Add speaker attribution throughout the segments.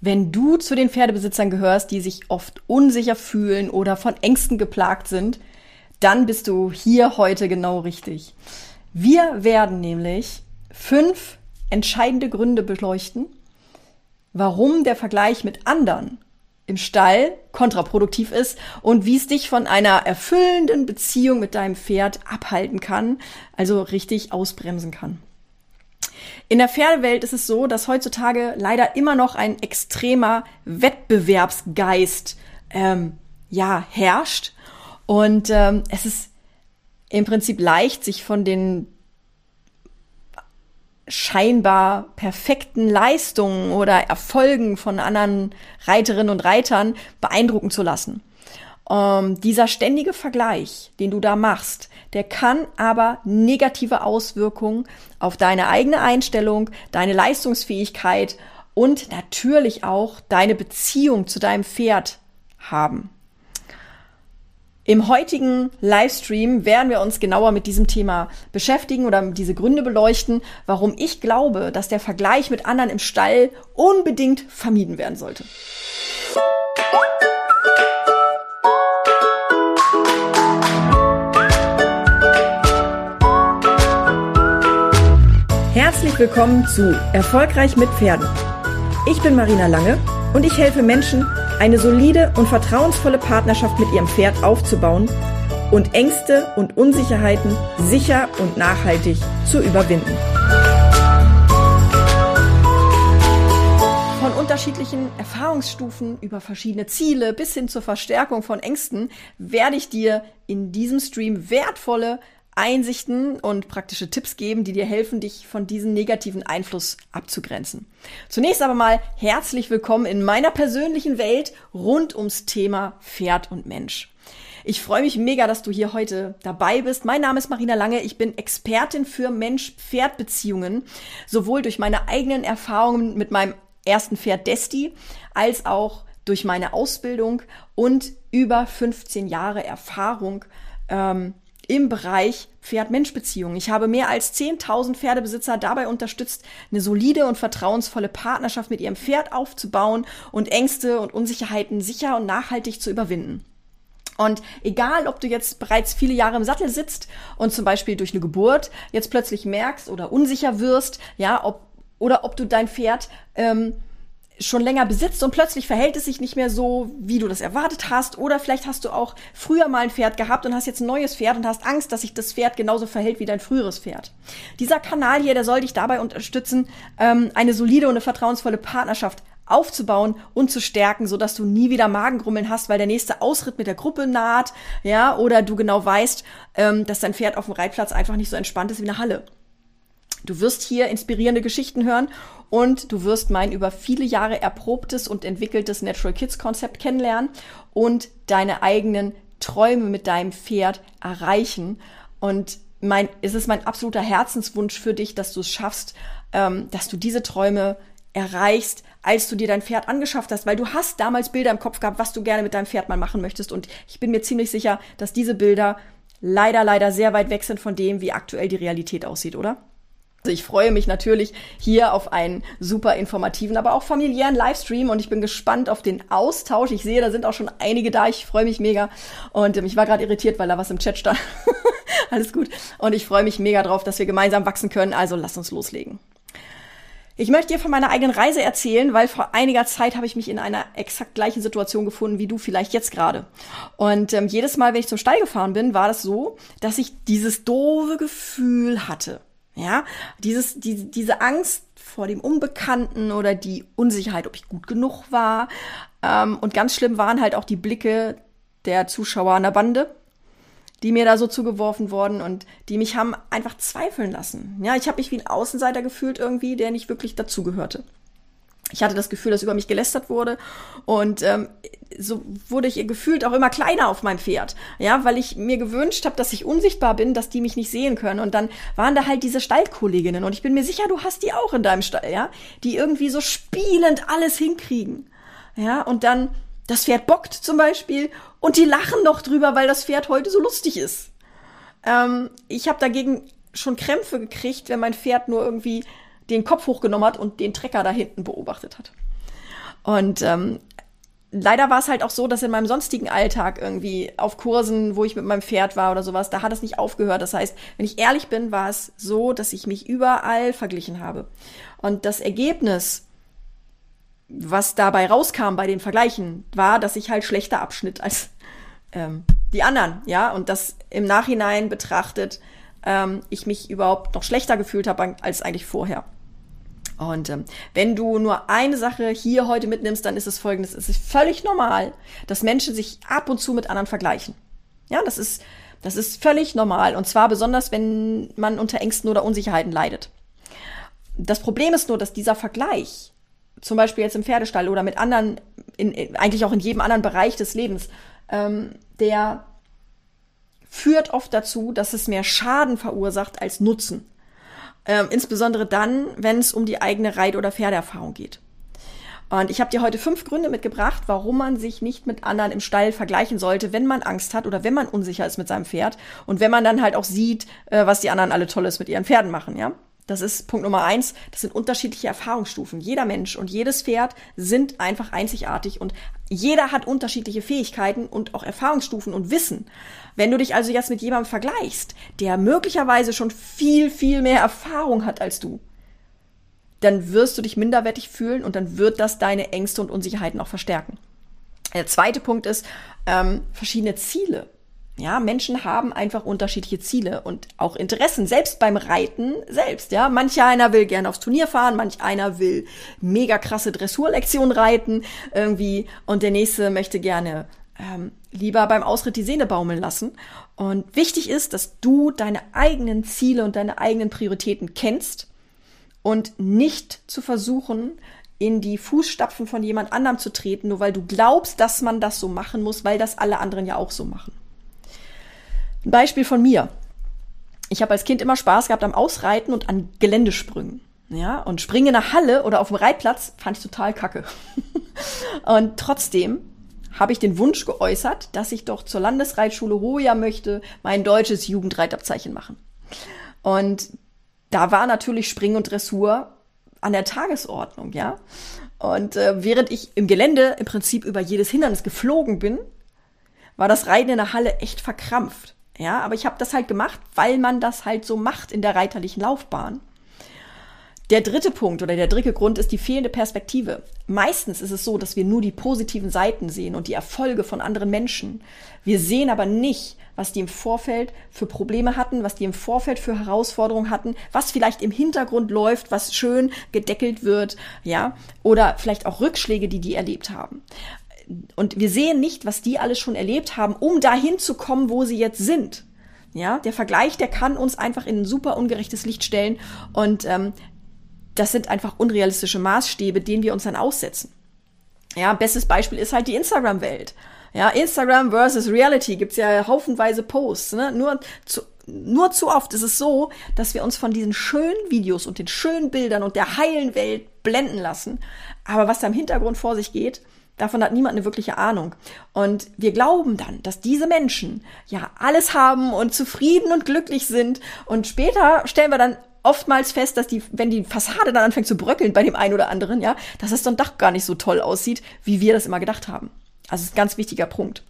Speaker 1: Wenn du zu den Pferdebesitzern gehörst, die sich oft unsicher fühlen oder von Ängsten geplagt sind, dann bist du hier heute genau richtig. Wir werden nämlich fünf entscheidende Gründe beleuchten, warum der Vergleich mit anderen im Stall kontraproduktiv ist und wie es dich von einer erfüllenden Beziehung mit deinem Pferd abhalten kann, also richtig ausbremsen kann. In der Pferdewelt ist es so, dass heutzutage leider immer noch ein extremer Wettbewerbsgeist ähm, ja herrscht und ähm, es ist im Prinzip leicht, sich von den scheinbar perfekten Leistungen oder Erfolgen von anderen Reiterinnen und Reitern beeindrucken zu lassen. Ähm, dieser ständige Vergleich, den du da machst, der kann aber negative Auswirkungen auf deine eigene Einstellung, deine Leistungsfähigkeit und natürlich auch deine Beziehung zu deinem Pferd haben. Im heutigen Livestream werden wir uns genauer mit diesem Thema beschäftigen oder diese Gründe beleuchten, warum ich glaube, dass der Vergleich mit anderen im Stall unbedingt vermieden werden sollte. Herzlich willkommen zu Erfolgreich mit Pferden. Ich bin Marina Lange und ich helfe Menschen, eine solide und vertrauensvolle Partnerschaft mit ihrem Pferd aufzubauen und Ängste und Unsicherheiten sicher und nachhaltig zu überwinden. Von unterschiedlichen Erfahrungsstufen über verschiedene Ziele bis hin zur Verstärkung von Ängsten werde ich dir in diesem Stream wertvolle Einsichten und praktische Tipps geben, die dir helfen, dich von diesem negativen Einfluss abzugrenzen. Zunächst aber mal herzlich willkommen in meiner persönlichen Welt rund ums Thema Pferd und Mensch. Ich freue mich mega, dass du hier heute dabei bist. Mein Name ist Marina Lange. Ich bin Expertin für Mensch-Pferd-Beziehungen, sowohl durch meine eigenen Erfahrungen mit meinem ersten Pferd Desti als auch durch meine Ausbildung und über 15 Jahre Erfahrung ähm, im Bereich Pferd-Mensch-Beziehungen. Ich habe mehr als 10.000 Pferdebesitzer dabei unterstützt, eine solide und vertrauensvolle Partnerschaft mit ihrem Pferd aufzubauen und Ängste und Unsicherheiten sicher und nachhaltig zu überwinden. Und egal, ob du jetzt bereits viele Jahre im Sattel sitzt und zum Beispiel durch eine Geburt jetzt plötzlich merkst oder unsicher wirst, ja, ob oder ob du dein Pferd ähm, schon länger besitzt und plötzlich verhält es sich nicht mehr so, wie du das erwartet hast. Oder vielleicht hast du auch früher mal ein Pferd gehabt und hast jetzt ein neues Pferd und hast Angst, dass sich das Pferd genauso verhält wie dein früheres Pferd. Dieser Kanal hier, der soll dich dabei unterstützen, ähm, eine solide und eine vertrauensvolle Partnerschaft aufzubauen und zu stärken, so dass du nie wieder Magengrummeln hast, weil der nächste Ausritt mit der Gruppe naht, ja, oder du genau weißt, ähm, dass dein Pferd auf dem Reitplatz einfach nicht so entspannt ist wie eine Halle. Du wirst hier inspirierende Geschichten hören und du wirst mein über viele Jahre erprobtes und entwickeltes Natural Kids Konzept kennenlernen und deine eigenen Träume mit deinem Pferd erreichen. Und mein, es ist mein absoluter Herzenswunsch für dich, dass du es schaffst, ähm, dass du diese Träume erreichst, als du dir dein Pferd angeschafft hast, weil du hast damals Bilder im Kopf gehabt, was du gerne mit deinem Pferd mal machen möchtest. Und ich bin mir ziemlich sicher, dass diese Bilder leider, leider sehr weit weg sind von dem, wie aktuell die Realität aussieht, oder? Also ich freue mich natürlich hier auf einen super informativen, aber auch familiären Livestream und ich bin gespannt auf den Austausch. Ich sehe, da sind auch schon einige da. Ich freue mich mega und ähm, ich war gerade irritiert, weil da was im Chat stand. Alles gut. Und ich freue mich mega drauf, dass wir gemeinsam wachsen können. Also lass uns loslegen. Ich möchte dir von meiner eigenen Reise erzählen, weil vor einiger Zeit habe ich mich in einer exakt gleichen Situation gefunden wie du vielleicht jetzt gerade. Und ähm, jedes Mal, wenn ich zum Stall gefahren bin, war das so, dass ich dieses doofe Gefühl hatte. Ja, dieses, die, diese Angst vor dem Unbekannten oder die Unsicherheit, ob ich gut genug war. Ähm, und ganz schlimm waren halt auch die Blicke der Zuschauer an der Bande, die mir da so zugeworfen wurden und die mich haben einfach zweifeln lassen. Ja, ich habe mich wie ein Außenseiter gefühlt irgendwie, der nicht wirklich dazugehörte ich hatte das Gefühl, dass über mich gelästert wurde. Und ähm, so wurde ich gefühlt auch immer kleiner auf meinem Pferd, ja, weil ich mir gewünscht habe, dass ich unsichtbar bin, dass die mich nicht sehen können. Und dann waren da halt diese Stallkolleginnen. Und ich bin mir sicher, du hast die auch in deinem Stall, ja, die irgendwie so spielend alles hinkriegen, ja, und dann das Pferd bockt zum Beispiel. Und die lachen noch drüber, weil das Pferd heute so lustig ist. Ähm, ich habe dagegen schon Krämpfe gekriegt, wenn mein Pferd nur irgendwie den Kopf hochgenommen hat und den Trecker da hinten beobachtet hat. Und ähm, leider war es halt auch so, dass in meinem sonstigen Alltag irgendwie auf Kursen, wo ich mit meinem Pferd war oder sowas, da hat es nicht aufgehört. Das heißt, wenn ich ehrlich bin, war es so, dass ich mich überall verglichen habe. Und das Ergebnis, was dabei rauskam bei den Vergleichen, war, dass ich halt schlechter abschnitt als ähm, die anderen, ja, und das im Nachhinein betrachtet, ähm, ich mich überhaupt noch schlechter gefühlt habe als eigentlich vorher. Und ähm, wenn du nur eine Sache hier heute mitnimmst, dann ist es folgendes. Es ist völlig normal, dass Menschen sich ab und zu mit anderen vergleichen. Ja, das ist, das ist völlig normal. Und zwar besonders, wenn man unter Ängsten oder Unsicherheiten leidet. Das Problem ist nur, dass dieser Vergleich, zum Beispiel jetzt im Pferdestall oder mit anderen, in, eigentlich auch in jedem anderen Bereich des Lebens, ähm, der führt oft dazu, dass es mehr Schaden verursacht als Nutzen. Ähm, insbesondere dann, wenn es um die eigene Reit- oder Pferdeerfahrung geht. Und ich habe dir heute fünf Gründe mitgebracht, warum man sich nicht mit anderen im Stall vergleichen sollte, wenn man Angst hat oder wenn man unsicher ist mit seinem Pferd und wenn man dann halt auch sieht, äh, was die anderen alle Tolles mit ihren Pferden machen, ja. Das ist Punkt Nummer eins. Das sind unterschiedliche Erfahrungsstufen. Jeder Mensch und jedes Pferd sind einfach einzigartig und jeder hat unterschiedliche Fähigkeiten und auch Erfahrungsstufen und Wissen. Wenn du dich also jetzt mit jemandem vergleichst, der möglicherweise schon viel, viel mehr Erfahrung hat als du, dann wirst du dich minderwertig fühlen und dann wird das deine Ängste und Unsicherheiten auch verstärken. Der zweite Punkt ist ähm, verschiedene Ziele. Ja, Menschen haben einfach unterschiedliche Ziele und auch Interessen, selbst beim Reiten selbst. Ja, manch einer will gerne aufs Turnier fahren, manch einer will mega krasse Dressurlektionen reiten irgendwie und der nächste möchte gerne ähm, lieber beim Ausritt die Sehne baumeln lassen. Und wichtig ist, dass du deine eigenen Ziele und deine eigenen Prioritäten kennst und nicht zu versuchen, in die Fußstapfen von jemand anderem zu treten, nur weil du glaubst, dass man das so machen muss, weil das alle anderen ja auch so machen. Ein Beispiel von mir. Ich habe als Kind immer Spaß gehabt am Ausreiten und an Geländesprüngen. Ja, und Springen in der Halle oder auf dem Reitplatz fand ich total kacke. und trotzdem habe ich den Wunsch geäußert, dass ich doch zur Landesreitschule Hoja möchte, mein deutsches Jugendreitabzeichen machen. Und da war natürlich Springen und Dressur an der Tagesordnung, ja. Und äh, während ich im Gelände im Prinzip über jedes Hindernis geflogen bin, war das Reiten in der Halle echt verkrampft. Ja, aber ich habe das halt gemacht, weil man das halt so macht in der reiterlichen Laufbahn. Der dritte Punkt oder der dritte Grund ist die fehlende Perspektive. Meistens ist es so, dass wir nur die positiven Seiten sehen und die Erfolge von anderen Menschen. Wir sehen aber nicht, was die im Vorfeld für Probleme hatten, was die im Vorfeld für Herausforderungen hatten, was vielleicht im Hintergrund läuft, was schön gedeckelt wird, ja, oder vielleicht auch Rückschläge, die die erlebt haben und wir sehen nicht, was die alles schon erlebt haben, um dahin zu kommen, wo sie jetzt sind. Ja, der Vergleich, der kann uns einfach in ein super ungerechtes Licht stellen und ähm, das sind einfach unrealistische Maßstäbe, denen wir uns dann aussetzen. Ja, bestes Beispiel ist halt die Instagram-Welt. Ja, Instagram versus Reality gibt's ja haufenweise Posts. Ne? Nur, zu, nur zu oft ist es so, dass wir uns von diesen schönen Videos und den schönen Bildern und der heilen Welt blenden lassen. Aber was da im Hintergrund vor sich geht, Davon hat niemand eine wirkliche Ahnung. Und wir glauben dann, dass diese Menschen ja alles haben und zufrieden und glücklich sind. Und später stellen wir dann oftmals fest, dass die, wenn die Fassade dann anfängt zu bröckeln bei dem einen oder anderen, ja, dass es dann doch gar nicht so toll aussieht, wie wir das immer gedacht haben. Also ist ein ganz wichtiger Punkt.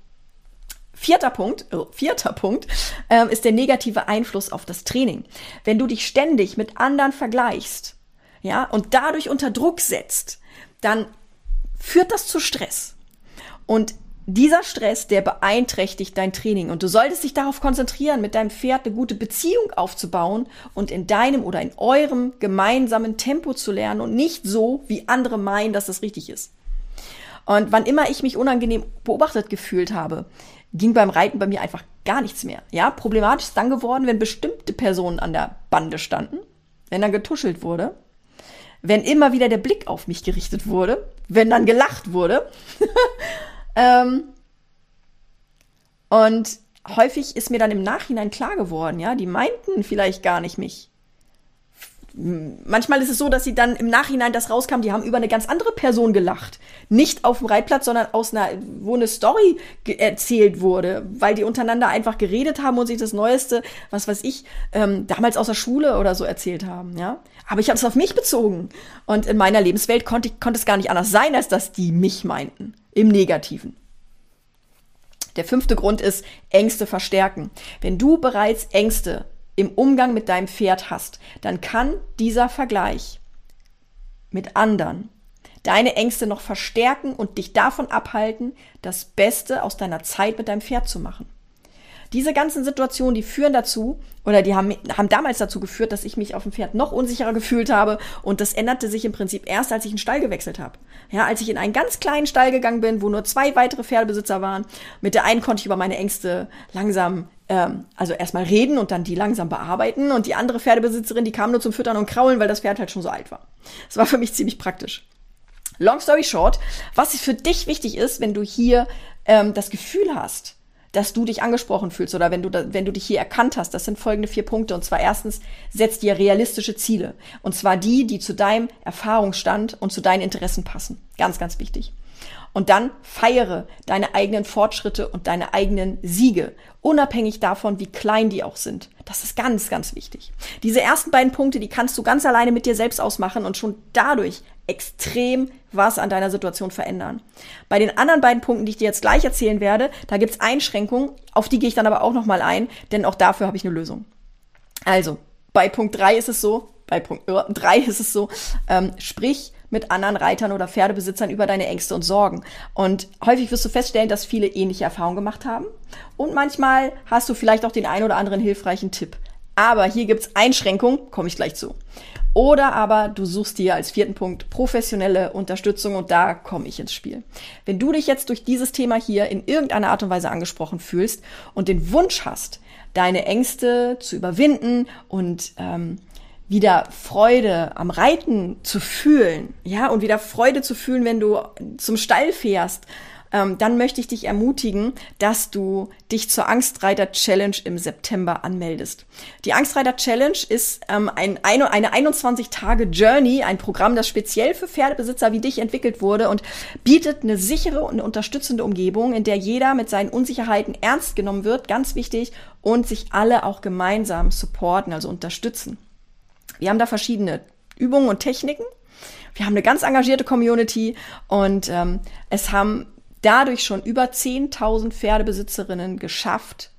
Speaker 1: Vierter Punkt, oh, vierter Punkt ähm, ist der negative Einfluss auf das Training. Wenn du dich ständig mit anderen vergleichst, ja, und dadurch unter Druck setzt, dann führt das zu Stress. Und dieser Stress, der beeinträchtigt dein Training und du solltest dich darauf konzentrieren, mit deinem Pferd eine gute Beziehung aufzubauen und in deinem oder in eurem gemeinsamen Tempo zu lernen und nicht so, wie andere meinen, dass das richtig ist. Und wann immer ich mich unangenehm beobachtet gefühlt habe, ging beim Reiten bei mir einfach gar nichts mehr. Ja, problematisch ist dann geworden, wenn bestimmte Personen an der Bande standen, wenn dann getuschelt wurde wenn immer wieder der Blick auf mich gerichtet wurde, wenn dann gelacht wurde. ähm, und häufig ist mir dann im Nachhinein klar geworden, ja, die meinten vielleicht gar nicht mich. Manchmal ist es so, dass sie dann im Nachhinein das rauskam, die haben über eine ganz andere Person gelacht. Nicht auf dem Reitplatz, sondern aus einer, wo eine Story erzählt wurde, weil die untereinander einfach geredet haben und sich das Neueste, was weiß ich, ähm, damals aus der Schule oder so erzählt haben, ja. Aber ich habe es auf mich bezogen. Und in meiner Lebenswelt konnte, konnte es gar nicht anders sein, als dass die mich meinten. Im Negativen. Der fünfte Grund ist Ängste verstärken. Wenn du bereits Ängste im Umgang mit deinem Pferd hast, dann kann dieser Vergleich mit anderen deine Ängste noch verstärken und dich davon abhalten, das Beste aus deiner Zeit mit deinem Pferd zu machen. Diese ganzen Situationen, die führen dazu, oder die haben, haben damals dazu geführt, dass ich mich auf dem Pferd noch unsicherer gefühlt habe. Und das änderte sich im Prinzip erst, als ich einen Stall gewechselt habe. Ja, als ich in einen ganz kleinen Stall gegangen bin, wo nur zwei weitere Pferdebesitzer waren. Mit der einen konnte ich über meine Ängste langsam also erstmal reden und dann die langsam bearbeiten. Und die andere Pferdebesitzerin, die kam nur zum Füttern und Kraulen, weil das Pferd halt schon so alt war. Das war für mich ziemlich praktisch. Long story short, was für dich wichtig ist, wenn du hier ähm, das Gefühl hast, dass du dich angesprochen fühlst oder wenn du, da, wenn du dich hier erkannt hast. Das sind folgende vier Punkte. Und zwar erstens, setz dir realistische Ziele. Und zwar die, die zu deinem Erfahrungsstand und zu deinen Interessen passen. Ganz, ganz wichtig. Und dann feiere deine eigenen Fortschritte und deine eigenen Siege, unabhängig davon, wie klein die auch sind. Das ist ganz, ganz wichtig. Diese ersten beiden Punkte, die kannst du ganz alleine mit dir selbst ausmachen und schon dadurch extrem was an deiner Situation verändern. Bei den anderen beiden Punkten, die ich dir jetzt gleich erzählen werde, da gibt's Einschränkungen, auf die gehe ich dann aber auch nochmal ein, denn auch dafür habe ich eine Lösung. Also, bei Punkt drei ist es so, bei Punkt äh, drei ist es so, ähm, sprich mit anderen Reitern oder Pferdebesitzern über deine Ängste und Sorgen. Und häufig wirst du feststellen, dass viele ähnliche Erfahrungen gemacht haben. Und manchmal hast du vielleicht auch den ein oder anderen hilfreichen Tipp. Aber hier gibt's Einschränkungen, komme ich gleich zu. Oder aber du suchst dir als vierten Punkt professionelle Unterstützung und da komme ich ins Spiel. Wenn du dich jetzt durch dieses Thema hier in irgendeiner Art und Weise angesprochen fühlst und den Wunsch hast, deine Ängste zu überwinden und ähm, wieder Freude am Reiten zu fühlen, ja, und wieder Freude zu fühlen, wenn du zum Stall fährst, ähm, dann möchte ich dich ermutigen, dass du dich zur Angstreiter Challenge im September anmeldest. Die Angstreiter Challenge ist ähm, ein, eine, eine 21 Tage Journey, ein Programm, das speziell für Pferdebesitzer wie dich entwickelt wurde und bietet eine sichere und unterstützende Umgebung, in der jeder mit seinen Unsicherheiten ernst genommen wird, ganz wichtig, und sich alle auch gemeinsam supporten, also unterstützen. Wir haben da verschiedene Übungen und Techniken. Wir haben eine ganz engagierte Community und ähm, es haben dadurch schon über 10.000 Pferdebesitzerinnen geschafft,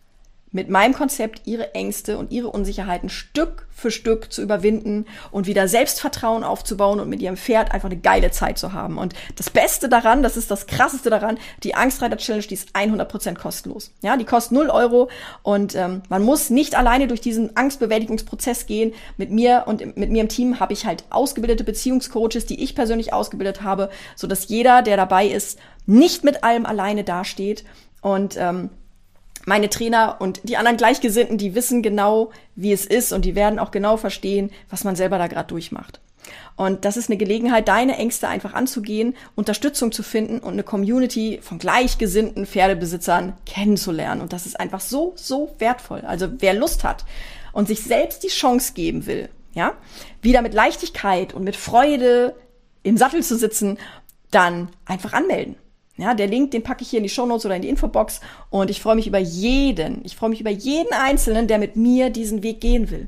Speaker 1: mit meinem Konzept ihre Ängste und ihre Unsicherheiten Stück für Stück zu überwinden und wieder Selbstvertrauen aufzubauen und mit ihrem Pferd einfach eine geile Zeit zu haben. Und das Beste daran, das ist das Krasseste daran, die Angstreiter Challenge, die ist 100% kostenlos. Ja, die kostet 0 Euro und ähm, man muss nicht alleine durch diesen Angstbewältigungsprozess gehen. Mit mir und mit mir im Team habe ich halt ausgebildete Beziehungscoaches, die ich persönlich ausgebildet habe, so dass jeder, der dabei ist, nicht mit allem alleine dasteht und ähm, meine Trainer und die anderen Gleichgesinnten, die wissen genau, wie es ist und die werden auch genau verstehen, was man selber da gerade durchmacht. Und das ist eine Gelegenheit, deine Ängste einfach anzugehen, Unterstützung zu finden und eine Community von gleichgesinnten Pferdebesitzern kennenzulernen. Und das ist einfach so, so wertvoll. Also wer Lust hat und sich selbst die Chance geben will, ja, wieder mit Leichtigkeit und mit Freude im Sattel zu sitzen, dann einfach anmelden. Ja, der Link, den packe ich hier in die Shownotes oder in die Infobox und ich freue mich über jeden, ich freue mich über jeden Einzelnen, der mit mir diesen Weg gehen will.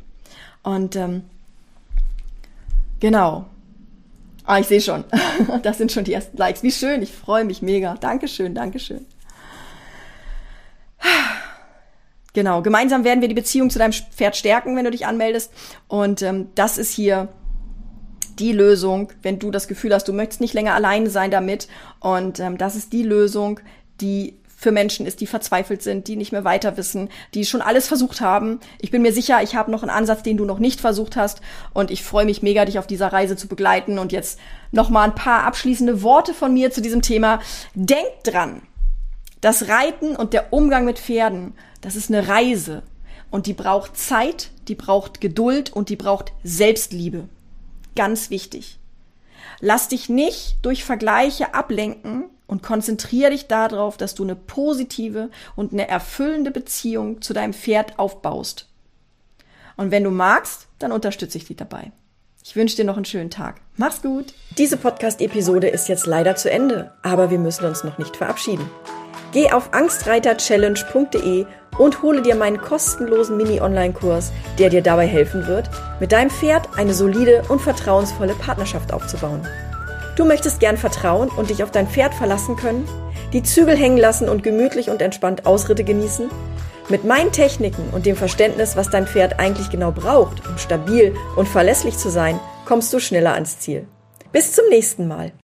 Speaker 1: Und ähm, genau. Ah, ich sehe schon. das sind schon die ersten Likes. Wie schön, ich freue mich mega. Dankeschön, Dankeschön. Genau, gemeinsam werden wir die Beziehung zu deinem Pferd stärken, wenn du dich anmeldest. Und ähm, das ist hier die Lösung, wenn du das Gefühl hast, du möchtest nicht länger alleine sein damit. Und ähm, das ist die Lösung, die für Menschen ist, die verzweifelt sind, die nicht mehr weiter wissen, die schon alles versucht haben. Ich bin mir sicher, ich habe noch einen Ansatz, den du noch nicht versucht hast. Und ich freue mich mega, dich auf dieser Reise zu begleiten. Und jetzt noch mal ein paar abschließende Worte von mir zu diesem Thema. Denk dran, das Reiten und der Umgang mit Pferden, das ist eine Reise. Und die braucht Zeit, die braucht Geduld und die braucht Selbstliebe. Ganz wichtig. Lass dich nicht durch Vergleiche ablenken und konzentriere dich darauf, dass du eine positive und eine erfüllende Beziehung zu deinem Pferd aufbaust. Und wenn du magst, dann unterstütze ich dich dabei. Ich wünsche dir noch einen schönen Tag. Mach's gut. Diese Podcast-Episode ist jetzt leider zu Ende, aber wir müssen uns noch nicht verabschieden. Geh auf angstreiterchallenge.de und hole dir meinen kostenlosen Mini-Online-Kurs, der dir dabei helfen wird, mit deinem Pferd eine solide und vertrauensvolle Partnerschaft aufzubauen. Du möchtest gern vertrauen und dich auf dein Pferd verlassen können, die Zügel hängen lassen und gemütlich und entspannt Ausritte genießen? Mit meinen Techniken und dem Verständnis, was dein Pferd eigentlich genau braucht, um stabil und verlässlich zu sein, kommst du schneller ans Ziel. Bis zum nächsten Mal.